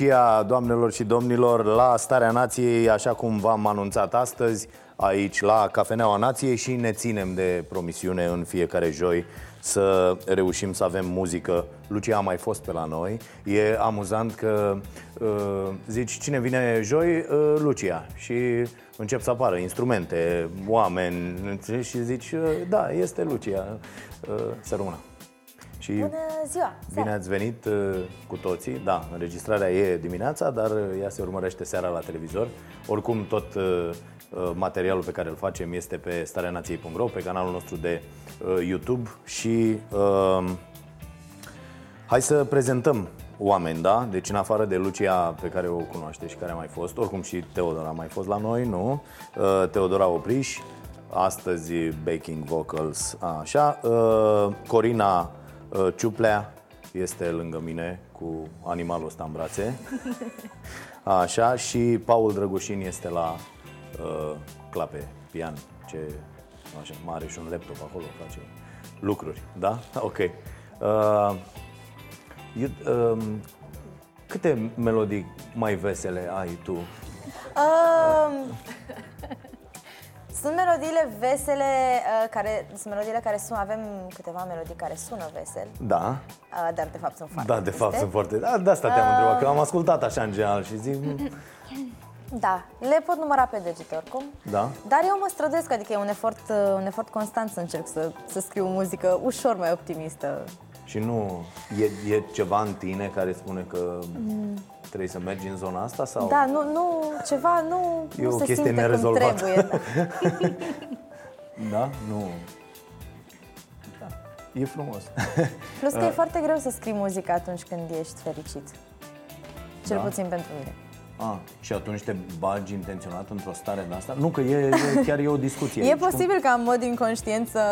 Lucia, doamnelor și domnilor, la Starea Nației, așa cum v-am anunțat astăzi, aici la Cafeneaua Nației și ne ținem de promisiune în fiecare joi să reușim să avem muzică. Lucia a mai fost pe la noi. E amuzant că uh, zici cine vine joi, uh, Lucia. Și încep să apară instrumente, oameni și zici uh, da, este Lucia. Să rămână. Și Bună ziua! Bine seara. ați venit uh, cu toții. Da, înregistrarea e dimineața, dar uh, ea se urmărește seara la televizor. Oricum, tot uh, materialul pe care îl facem este pe stareanației.ro, pe canalul nostru de YouTube și hai să prezentăm oameni, da? Deci în afară de Lucia pe care o cunoaște și care a mai fost, oricum și Teodora a mai fost la noi, nu? Uh, Teodora Opriș, astăzi baking vocals, așa. Corina Uh, Ciuplea este lângă mine cu animalul ăsta în brațe. Așa, și Paul Drăgușin este la uh, clape, pian, ce așa, mare și un laptop acolo, face lucruri, da? Ok. Uh, you, uh, um, câte melodii mai vesele ai tu? Uh, sunt melodiile vesele, uh, care, sunt melodiile care sună, avem câteva melodii care sună vesel, Da, uh, dar de fapt sunt foarte da, de fapt triste. sunt foarte... Da, de asta te-am întrebat, că am ascultat așa în general și zic... "Mm, Da, le pot număra pe degete oricum. Da? Dar eu mă străduiesc, adică e un efort, uh, un efort constant să încerc să, să scriu muzică ușor mai optimistă. Și nu... E, e ceva în tine care spune că trebuie să mergi în zona asta? Sau... Da, nu, nu, ceva nu, E nu o se chestie simte cum nerezolvată. trebuie. Da. Da? Nu... Da. E frumos. Plus Uh. că e foarte greu să scrii muzică atunci când ești fericit. Cel Da? puțin pentru mine. Ah, și atunci te bagi intenționat într-o stare de asta? Nu, că e, e chiar e o discuție E aici. posibil ca în mod inconștient să,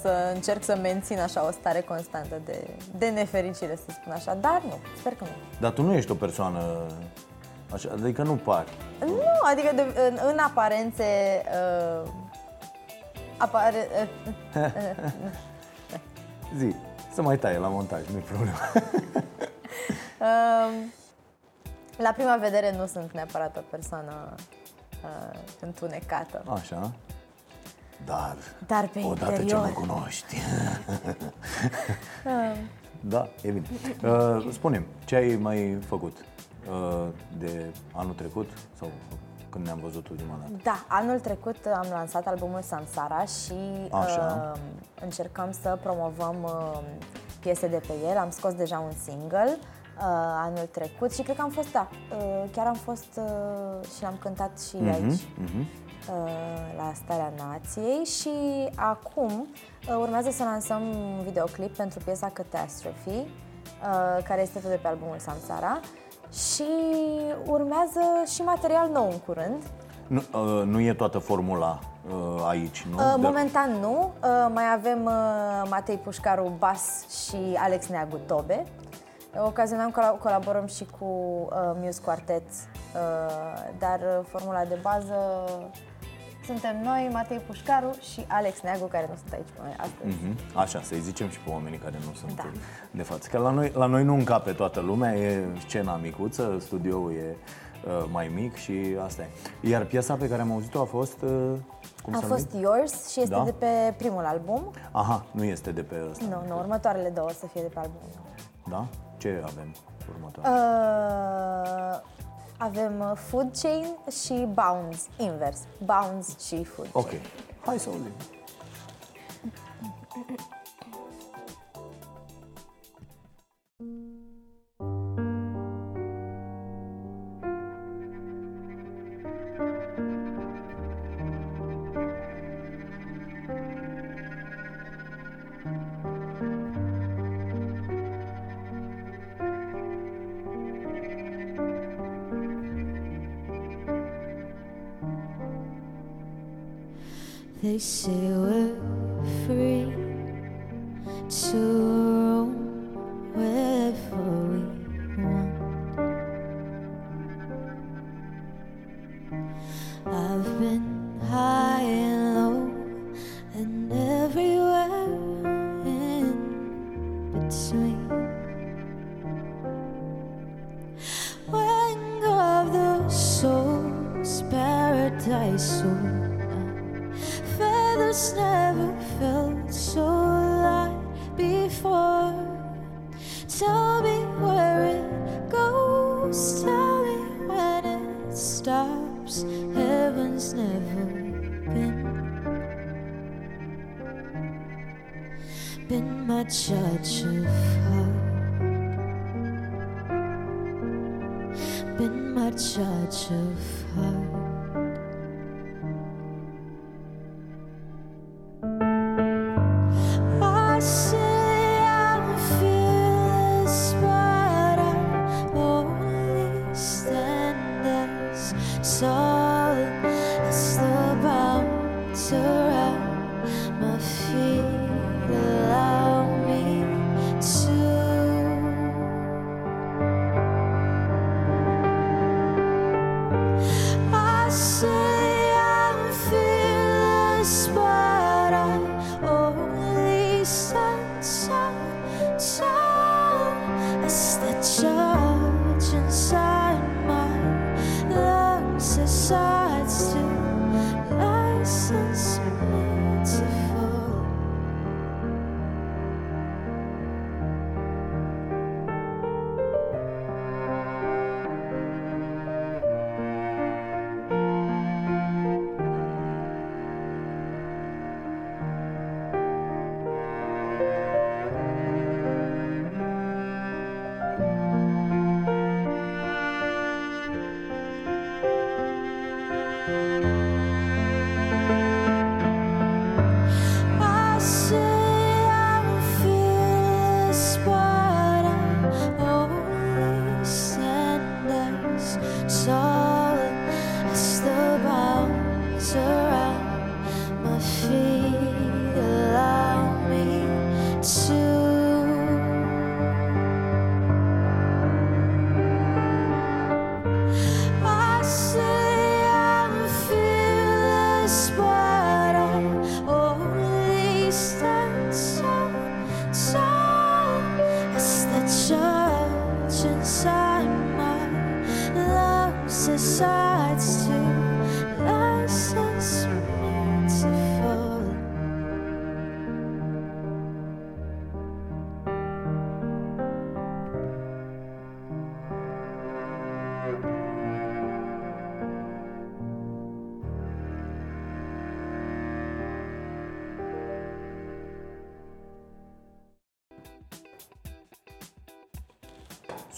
să încerc să mențin așa o stare constantă de, de nefericire, să spun așa, dar nu, sper că nu. Dar tu nu ești o persoană... Așa, adică nu pari. Nu, adică de, în, în aparențe uh, apare, uh, Zi, să mai taie la montaj, nu-i problemă. uh, la prima vedere nu sunt neapărat o persoană uh, întunecată, Așa. Dar, dar pe odată ce interior... mă cunoști... da, e bine. Uh, spune ce ai mai făcut uh, de anul trecut sau când ne-am văzut ultima dată? Da, anul trecut am lansat albumul Samsara și Așa. uh, încercăm să promovăm uh, piese de pe el. Am scos deja un single uh, anul trecut și cred că am fost, da, uh, chiar am fost uh, și l-am cântat și Mhm, aici. Uh, la Starea Nației și acum uh, urmează să lansăm un videoclip pentru piesa Catastrophe, uh, care este tot de pe albumul Samsara și urmează și material nou în curând. Nu, uh, nu e toată formula uh, aici, nu? Uh, Dar- Momentan nu. Uh, Mai avem uh, Matei Pușcaru Bas și Alex Neagu Tobe. Ocazional cola- colaborăm și cu uh, Muse Quartet, uh, dar uh, formula de bază suntem noi, Matei Pușcaru și Alex Neagu, care nu sunt aici cu noi astăzi. Mhm. Așa, să-i zicem și pe oamenii care nu sunt Da. de față. Că la noi, la noi nu încape toată lumea, e scena micuță, studioul e uh, mai mic și asta e. Iar piesa pe care am auzit-o a fost... Uh, cum A s-a fost numit? Yours și este Da? de pe primul album. Aha, nu este de pe ăsta. Nu, nu, următoarele două o să fie de pe albumul nou. Da? Ce avem următoare? Uh, avem uh, Food Chain și Bounce, invers. Bounce și Food Chain. Ok, hai să auzim. Say we're free to roam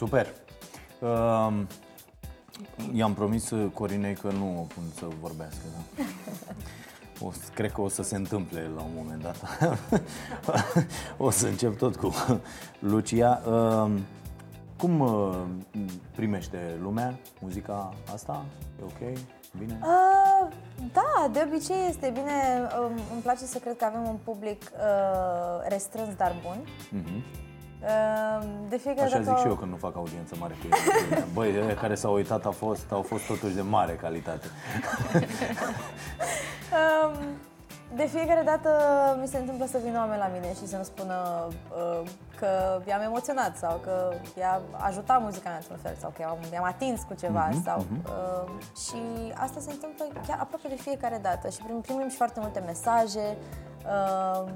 Super. Uh, i-am promis uh, Corinei că nu o pun să vorbească. Da? O, să- cred că o să se întâmple la un moment dat. o să încep tot cu Lucia. Uh, cum uh, primește lumea muzica asta? E ok? Bine? Uh, da, de obicei este bine. Um, îmi place să cred că avem un public uh, restrâns, dar bun. Uh, de fiecare Așa dată zic și eu când nu fac audiență mare cu ei. Băi, ăia care s-au uitat au fost, au fost totuși de mare calitate. Um, de fiecare dată mi se întâmplă să vină oameni la mine și să-mi spună uh, că i-am emoționat sau că i-a ajutat muzica mea într-un fel sau că i-am, i-am atins cu ceva Mhm, sau, uh, și asta se întâmplă chiar aproape de fiecare dată și prim, primim și foarte multe mesaje. Uh,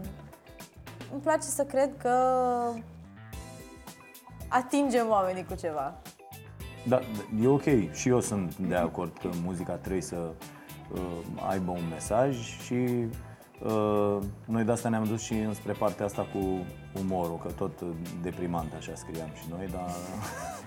îmi place să cred că atingem oamenii cu ceva. Da, e ok. Și eu sunt de acord că muzica trebuie să uh, aibă un mesaj și uh, noi de asta ne-am dus și înspre partea asta cu umorul, că tot uh, deprimant așa scriam și noi, dar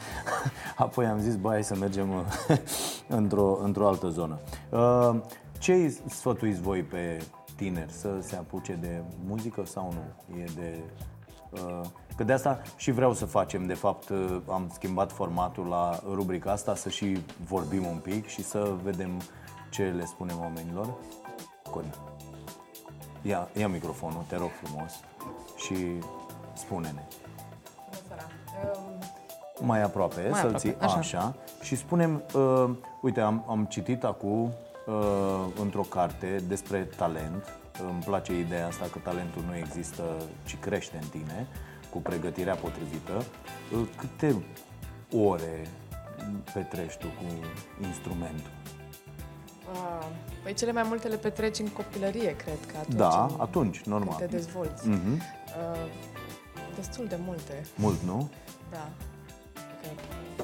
apoi am zis, băi, hai să mergem uh, într-o, într-o altă zonă. Uh, ce îi sfătuiți voi pe tineri să se apuce de muzică sau nu? E de Uh, Că de asta și vreau să facem, de fapt uh, am schimbat formatul la rubrica asta să și vorbim un pic și să vedem ce le spunem oamenilor. Corin, ia, ia microfonul, te rog frumos și spune-ne. Mai aproape, Mai să-l aproape, ții așa. așa. Și spunem, uh, uite, am, am citit acum uh, într-o carte despre talent. Îmi place ideea asta că talentul nu există, ci crește în tine, cu pregătirea potrivită. Uh, câte ore petrești tu cu instrumentul? Ah, Păi cele mai multe le petreci în copilărie, cred că atunci. Da, în- atunci, normal. Când te dezvolți. Mhm. Ah, Destul de multe, Mult, nu? da. Cred că,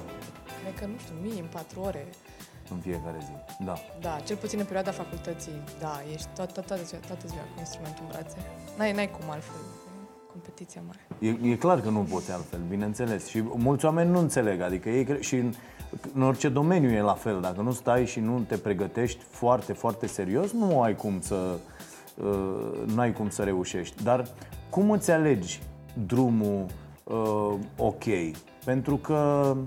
cred că, nu știu, minim patru ore. În fiecare zi. Da. Da, cel puțin în perioada facultății, da, ești toată, toată, toată ziua cu instrumentul în brațe. N-ai, n-ai cum altfel. E Competiția mare. E, e clar că nu poți altfel, bineînțeles. Și mulți oameni nu înțeleg, adică ei cre- și în, în orice domeniu e la fel. Dacă nu stai și nu te pregătești foarte, foarte serios, nu ai cum să uh, nu ai cum să reușești. Dar cum îți alegi drumul uh, ok? Pentru că uh,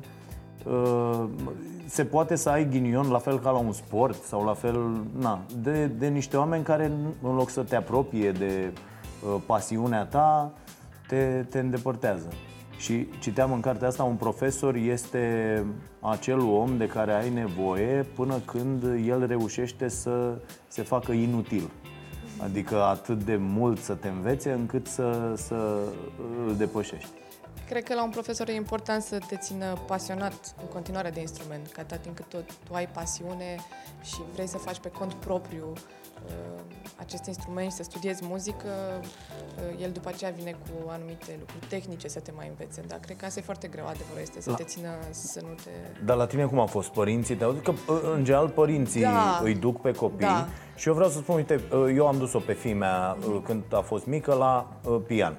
se poate să ai ghinion la fel ca la un sport sau la fel, na, de, de niște oameni care în loc să te apropie de uh, pasiunea ta, te, te îndepărtează. Și citeam în cartea asta, un profesor este acel om de care ai nevoie până când el reușește să se facă inutil. Adică atât de mult să te învețe încât să, să îl depășești. Cred că la un profesor e important să te țină pasionat în continuare de instrument, că atât timp cât tu, tu ai pasiune și vrei să faci pe cont propriu uh, acest instrument și să studiezi muzică, uh, el după aceea vine cu anumite lucruri tehnice să te mai învețe. Dar cred că asta e foarte greu, adevărul este să La- te țină, să nu te... Dar la tine cum a fost? Părinții te-au că în general părinții Da. îi duc pe copii Da. și eu vreau să spun, uite, eu am dus-o pe fimea când a fost mică la uh, pian.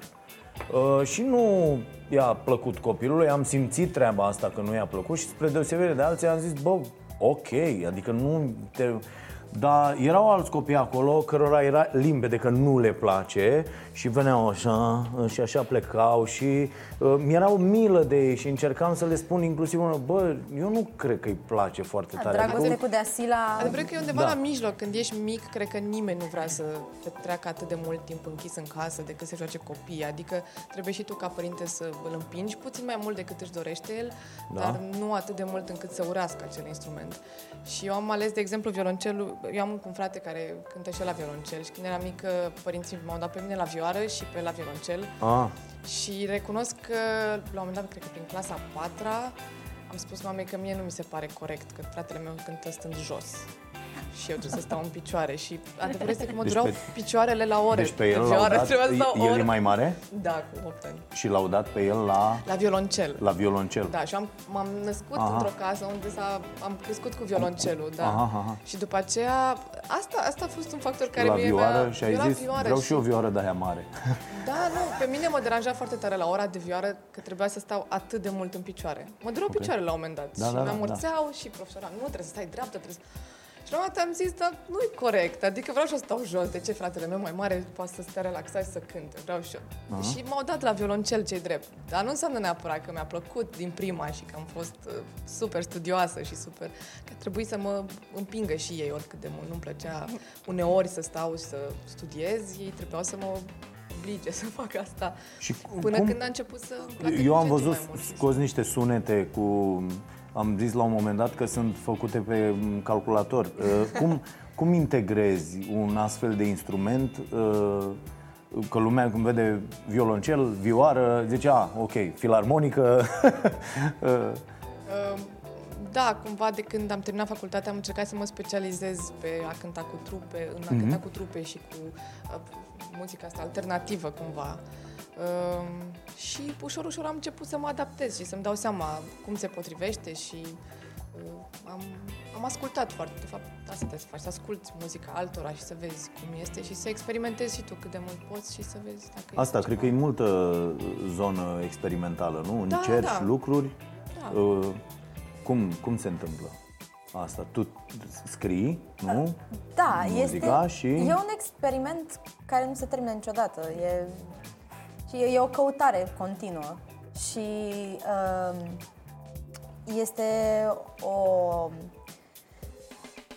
Uh, Și nu i-a plăcut copilului, am simțit treaba asta că nu i-a plăcut și spre deosebire de alții am zis, bă, ok, adică nu te... Dar erau alți copii acolo cărora era limpede că nu le place și veneau așa și așa plecau și uh, mi-era o milă de ei și încercam să le spun inclusiv unul, bă, eu nu cred că îi place foarte Da, tare. dragoste Adică- cu Deasila... Adevărul că e undeva Da. la mijloc. Când ești mic, cred că nimeni nu vrea să petreacă atât de mult timp închis în casă decât să joace copii. Adică trebuie și tu ca părinte să îl împingi puțin mai mult decât își dorește el, Da. dar nu atât de mult încât să urască acel instrument. Și eu am ales, de exemplu, violoncelul. Eu am un frate care cântă și el la violoncel și când eram mică, părinții m-au dat pe mine la vioară și pe el la violoncel. Ah, Și recunosc că, la un moment dat, cred că prin clasa a patra, am spus mamei că mie nu mi se pare corect că fratele meu cântă stând jos. Și eu trebuie să stau în picioare și adevărul este că mă Deci dureau pe- picioarele la ore. deci pe el l-au vioară, dat, trebuia să stau o el oră. e mai mare Da, cu 8 ani. și l-au dat pe el la, La violoncel. la violoncel. Da, și am, m-am născut Aha. într-o casă unde s-a, am crescut cu violoncelul, da. Aha, aha. Și după aceea, asta, asta a fost un factor care la mie vioară mi-a- și ai eu la zis, vioară vreau și eu o vioară de aia mare. Da, nu, pe mine mă deranja foarte tare la ora de vioară că trebuia să stau atât de mult în picioare. Mă dureau Ok. Picioarele la un moment dat. Da, și da, mă da, amorțeau și profesora, nu, trebuie să stai dreaptă, trebuie să... Și la un moment dat am zis, dar nu-i corect, adică vreau și eu să stau jos, de ce fratele meu mai mare poate să stea relaxat și să cânte, vreau și eu. Și m-au dat la violoncel cei drept, dar nu înseamnă neapărat că mi-a plăcut din prima și că am fost uh, super studioasă și super... că trebuie să mă împingă și ei oricât de mult, nu-mi plăcea uneori să stau și să studiez, ei trebuiau să mă oblige să fac asta. Și Până cum- când a început să îmi placă Eu am din ce în ce văzut mai mult. scos niște sunete cu... Am zis la un moment dat că sunt făcute pe m, calculator. Uh, Cum, cum integrezi un astfel de instrument? uh, Că lumea când vede violoncel, vioară, zice, a, ok, filarmonică. Uh, Uh, Da, cumva de când am terminat facultatea am încercat să mă specializez pe a cânta cu trupe, în a Mhm. cânta cu trupe și cu uh, muzica asta alternativă cumva. Uh, și ușor, ușor am început să mă adaptez și să-mi dau seama cum se potrivește și uh, am, am ascultat foarte, de fapt, asta trebuie să faci, să asculti muzica altora și să vezi cum este și să experimentezi și tu cât de mult poți și să vezi dacă Asta, este cred că ceva. e multă zonă experimentală, nu? Da, Încerci da. lucruri. Da. Uh, Cum, cum se întâmplă asta? Tu scrii, nu? Da, muzica este, și- e un experiment care nu se termină niciodată. E, și e, e o căutare continuă. Și um, este o...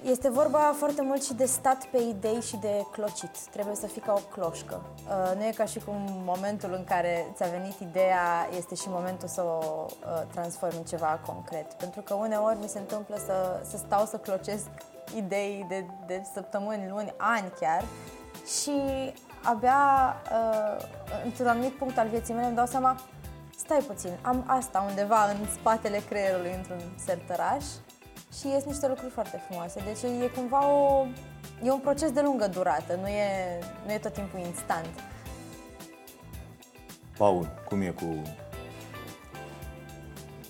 Este vorba foarte mult și de stat pe idei și de clocit. Trebuie să fii ca o cloșcă. Uh, nu e ca și cum momentul în care ți-a venit ideea este și momentul să o uh, transformi în ceva concret. Pentru că uneori mi se întâmplă să, să stau să clocesc idei de, de săptămâni, luni, ani chiar și abia uh, într-un anumit punct al vieții mele îmi dau seama stai puțin, am asta undeva în spatele creierului într-un sertăraș și ies niște lucruri foarte frumoase. Deci e cumva o... E un proces de lungă durată, nu e, nu e tot timpul instant. Paul, cum e cu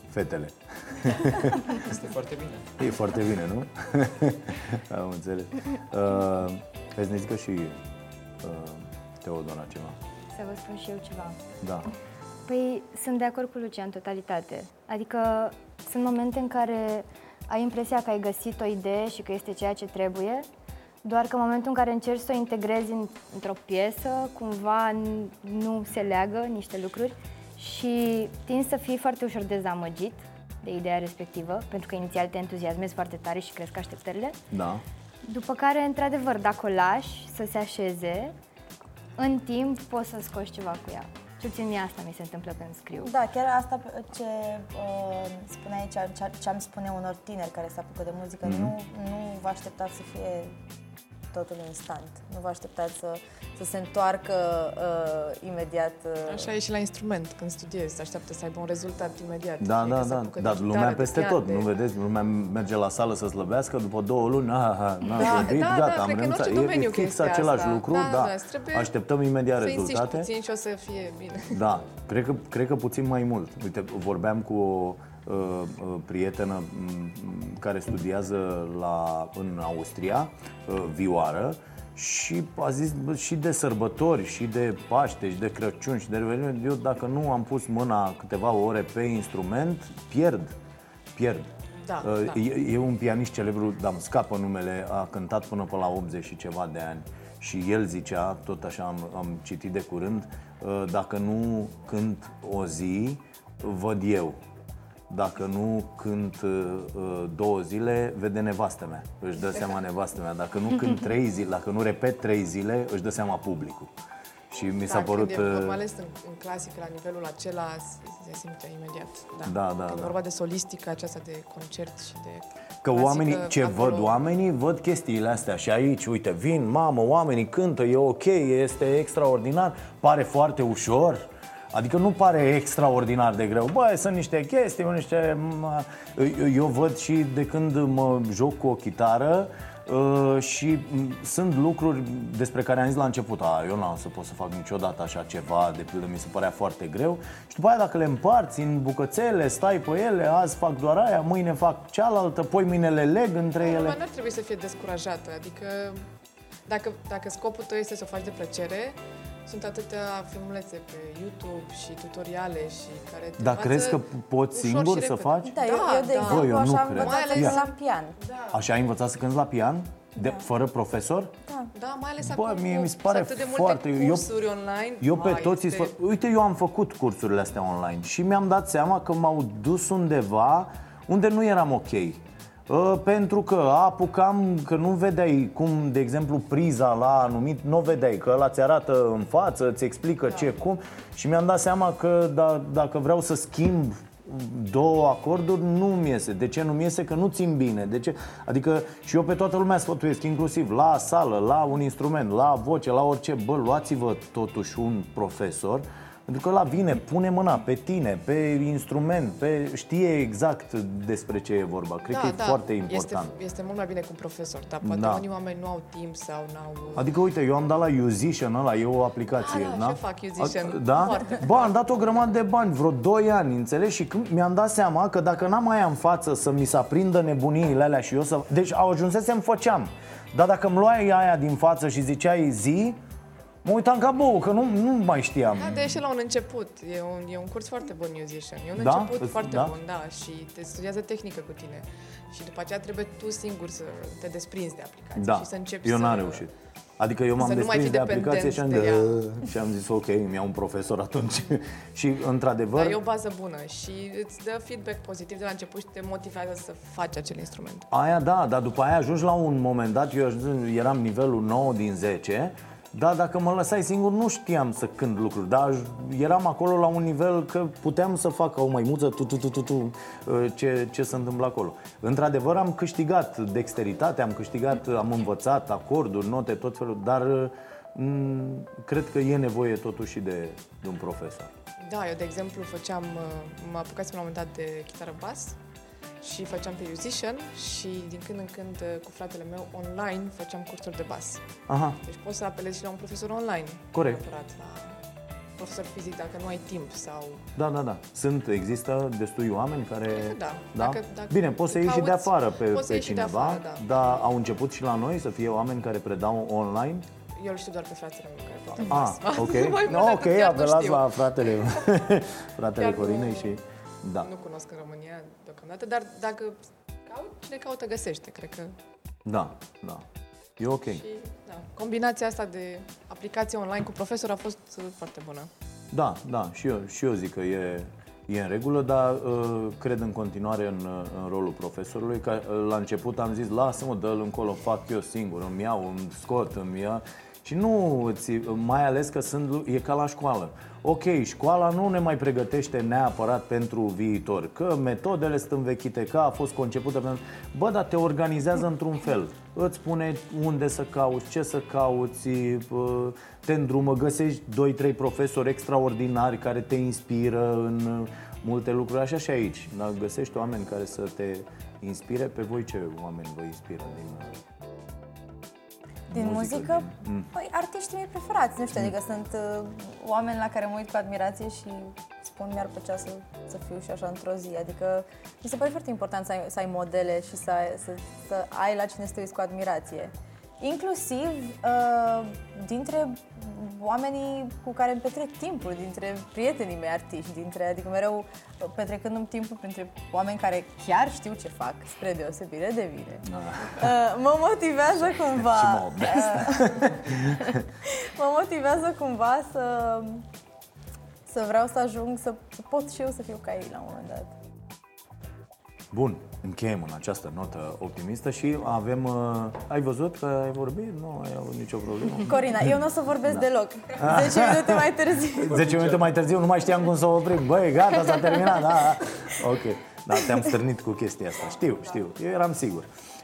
fetele? Este foarte bine. E foarte bine, nu? Am înțeles. Uh, vezi, ne zică și uh, Teodora ceva. Să vă spun și eu ceva. Da. Păi sunt de acord cu Lucia în totalitate. Adică sunt momente în care ai impresia că ai găsit o idee și că este ceea ce trebuie, doar că în momentul în care încerci să o integrezi în, într-o piesă, cumva n- nu se leagă niște lucruri și tin să fii foarte ușor dezamăgit de ideea respectivă, pentru că inițial te entuziasmezi foarte tare și cresc așteptările. Da. După care, într-adevăr, dacă o lași să se așeze, în timp poți să scoți ceva cu ea. Ce puțin mie asta mi se întâmplă când scriu. Da, chiar asta pe- ce uh, spuneai, ce, ce, ce am spune unor tineri care se apucă de muzică, nu, nu vă așteptați să fie totul instant. Nu vă așteptați să, să să se întoarcă uh, imediat. Uh, Așa e și la instrument, când studiezi, se așteaptă să aibă un rezultat imediat. Da, Fie da, că se da. apucă de Dar chitară, lumea de peste pian, tot, de- nu vedeți? Lumea merge la sală să slăbească, după două luni, aha, n-a Da, slăbit, da, da, gata, am cred că în renunțat. orice E domeniu fix chestia același asta. lucru, Da, da. da, îți trebuie Așteptăm imediat Să insiști rezultate. puțin și o să fie bine. Da, cred că, cred că puțin mai mult. Uite, vorbeam cu o uh, uh, prietenă m, m, care studiază la, în Austria, uh, vioară, și a zis bă, și de sărbători, și de Paște, și de Crăciun, și de Revelion. Eu dacă nu am pus mâna câteva ore pe instrument, pierd. Pierd. Da, Uh, da. E, e un pianist celebru, dar îmi scapă numele, a cântat până pe la 80 și ceva de ani. Și el zicea, tot așa am, am citit de curând, uh, dacă nu cânt o zi, văd eu. Dacă nu cânt uh, uh, două zile, vede nevastă mea. Își dă seama nevastă mea. Dacă nu cânt trei zile, dacă nu repet trei zile, își dă seama publicul. Și mi s-a da, părut... Când e, uh, mai ales în, în clasică, la nivelul acela, se, se simte imediat. Da, Da, da, Când da. e vorba de solistica aceasta de concert și de Că clasică, oamenii, ce acolo- văd oamenii, văd chestiile astea și aici, uite, vin, mamă, oamenii cântă, e ok, este extraordinar, pare foarte ușor, adică nu pare extraordinar de greu. Băi, sunt niște chestii, niște... mă, Eu, eu văd și de când mă joc cu o chitară uh, și m, sunt lucruri despre care am zis la început, a, eu n-am să pot să fac niciodată așa ceva, de pildă mi se părea foarte greu și după aia dacă le împarți în bucățele, stai pe ele, azi fac doar aia, mâine fac cealaltă, poi mâine le leg între Lumea ele. nu ar trebui să fie descurajată, adică dacă, dacă scopul tău este să o faci de plăcere, sunt atâtea filmulețe pe YouTube și tutoriale și care te Dar învață crezi că poți ușor singur și să repede. faci? da, eu, Da, eu de da. exemplu, Bă, eu nu așa am cred. învățat Mai să ales- cânt la pian. Așa ai învățat să cânti la pian? De, fără profesor? Da, mai ales Bă, acum mie cu- mi se pare sunt atât de multe foarte... Eu, cursuri online. eu pe Vai, toți îi este- sfă... Uite, eu am făcut cursurile astea online și mi-am dat seama că m-au dus undeva unde nu eram ok. Uh, pentru că apucam, că nu vedeai cum, de exemplu, priza la anumit, nu o vedeai, că ăla ți arată în față, îți explică Da. ce, cum și mi-am dat seama că da, dacă vreau să schimb două acorduri, nu mi iese. De ce nu mi iese? Că nu țin bine. De ce? Adică și eu pe toată lumea sfătuiesc, inclusiv la sală, la un instrument, la voce, la orice. Bă, luați-vă totuși un profesor pentru că la vine, pune mâna pe tine, pe instrument, pe știe exact despre ce e vorba. Cred că e foarte important. Da, Este, este mult mai bine cu un profesor, dar poate Da. unii oameni nu au timp sau n-au... Adică, uite, eu am dat la Musician ăla, e o aplicație, Ah, da, și eu fac Musician. A- Da? Foarte Bă, am dat o grămadă de bani, vreo 2 ani, înțelegi? Și când mi-am dat seama că dacă n-am mai în față să mi se aprindă nebuniile alea și eu să... Deci au ajunsesem, făceam. Dar dacă îmi luai aia din față și ziceai zi, mă uitam ca bou, că nu, nu mai știam. Da, de la un început. E un, e un curs foarte bun musician. E un Da? început Îți- foarte da? bun, da. Și te studiază tehnică cu tine. Și după aceea trebuie tu singur să te desprinzi de aplicație Da, și să începi eu să... n-am reușit. Adică eu m-am Să nu mai desprins fii de aplicație și am, dependent de... și am zis ok, îmi iau un profesor atunci. și într-adevăr, Da, e o bază bună și îți dă feedback pozitiv de la început și te motivează să faci acel instrument. Aia da, dar după aia ajungi la un moment dat, eu ajung- eram nivelul 9 din 10 da, dacă mă lăsai singur nu știam să cânt lucruri Dar aj- eram acolo la un nivel că puteam să fac o maimuță tu, tu, tu, tu, tu, uh, ce, ce se întâmplă acolo. Într-adevăr am câștigat dexteritate, am câștigat, am învățat acorduri, note, tot felul Dar uh, m- cred că e nevoie totuși și de, de un profesor. Da, eu de exemplu făceam, uh, mă apucasem la un moment dat de chitară bas și făceam pe musician și din când în când uh, cu fratele meu online făceam cursuri de bas. Aha, Deci poți să apelezi și la un profesor online. Corect. Neapărat la profesor fizic dacă nu ai timp sau... Da, da, da. Sunt, există destui oameni care... Cred că da. da? Dacă- dacă Bine, poți să ieși și de cauți, afară pe, poți să pe ieși și de cineva, afară, da. dar au început și la noi să fie oameni care predau online? Eu îl știu doar pe fratele meu care poate Ah, bas. ok. Mai mult No, de ok, atât chiar nu apelați știu. la fratele, fratele Chiar nu- Corinei și... Da, Nu cunosc în România deocamdată, dar dacă caut, cine caută găsește, cred că. da, da. E ok. Și da, combinația asta de aplicație online cu profesor a fost uh, foarte bună. Da, da, și eu, și eu zic că e, e în regulă, dar uh, cred în continuare în, uh, în rolul profesorului. Că uh, la început am zis, lasă-mă, dă-l încolo, fac eu singur, îmi iau, îmi scot, îmi ia. Și nu, îți, mai ales că sunt, e ca la școală. Ok, școala nu ne mai pregătește neapărat pentru viitor, că metodele sunt învechite, că a fost concepută pentru... Bă, dar te organizează într-un fel. Îți spune unde să cauți, ce să cauți, bă, te îndrumă, găsești 2-3 profesori extraordinari care te inspiră în multe lucruri, așa și aici. Dar găsești oameni care să te inspire, pe voi ce oameni vă inspiră din Din Muzică, muzică, din- mm. păi, artiștii mei preferați, nu știu, adică sunt uh, oameni la care mă uit cu admirație și spun mi-ar plăcea să, să fiu și așa într-o zi. Adică mi se pare foarte important să ai, să ai modele și să, ai- să, să ai la cine să te uiți cu admirație. Inclusiv uh, dintre oamenii cu care îmi petrec timpul, dintre prietenii mei artiști, dintre, adică mereu uh, petrecându-mi timpul printre oameni care chiar știu ce fac, spre deosebire de mine. Uh, mă motivează cumva. Și mă obesc. mă motivează cumva să, să vreau să ajung, să, să pot și eu să fiu ca ei la un moment dat. Bun, încheiem în această notă optimistă și avem... Uh, ai văzut că ai vorbit? Nu ai avut nicio problemă? Corina, eu nu o să vorbesc deloc. 10 minute mai târziu. 10 minute mai târziu nu mai știam cum să o oprim. Băi, gata, s-a terminat, da. Ok. Da, te-am stârnit cu chestia asta. Știu, știu. Eu eram sigur.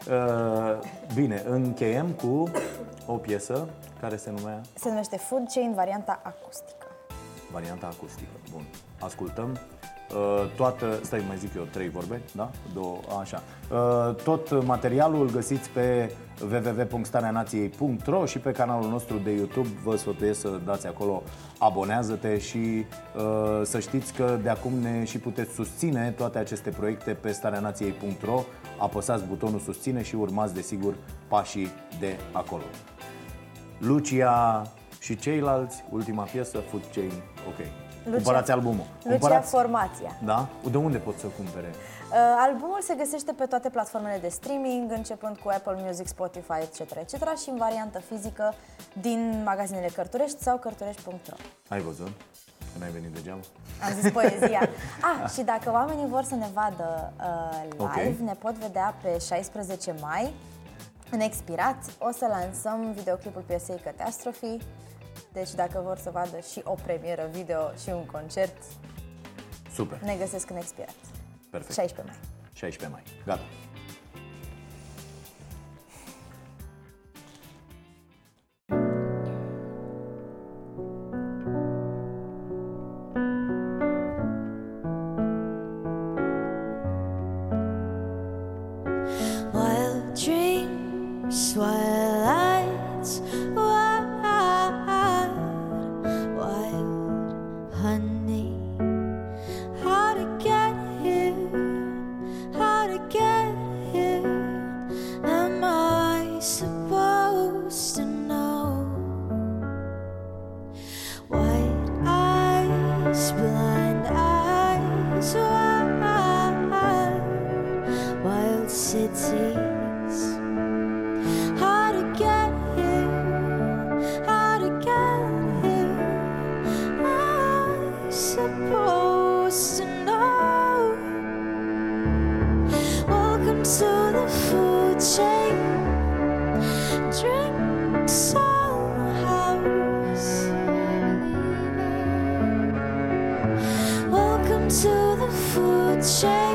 Uh, bine, încheiem cu o piesă care se numea Se numește Food Chain, varianta acustică. varianta acustică. Bun. Ascultăm. Uh, toată, stai, mai zic eu trei vorbe, da? Două, așa. Uh, tot materialul îl găsiți pe www.stareanației.ro și pe canalul nostru de YouTube. Vă sfătuiesc să dați acolo abonează-te și uh, să știți că de acum ne și puteți susține toate aceste proiecte pe stareanației.ro. Apăsați butonul susține și urmați desigur pașii de acolo. Lucia și ceilalți, ultima piesă, Food Chain, ok. Cumpărați albumul. Lucia Cumpărați, Formația. da? De unde pot să cumpere? Uh, albumul se găsește pe toate platformele de streaming, începând cu Apple Music, Spotify, etc., etc. și în variantă fizică din magazinele Cărturești sau cărturești.ro. Ai văzut? Că n-ai venit degeaba? Am zis poezia. Ah, și dacă oamenii vor să ne vadă uh, live, Ok. ne pot vedea pe 16 mai în Expirat. O să lansăm videoclipul piesei Catastrophe. Deci dacă vor să vadă și o premieră video și un concert, Super, ne găsesc în Expirat. perfect. 16 mai. 16 mai. Gata. To the food chain.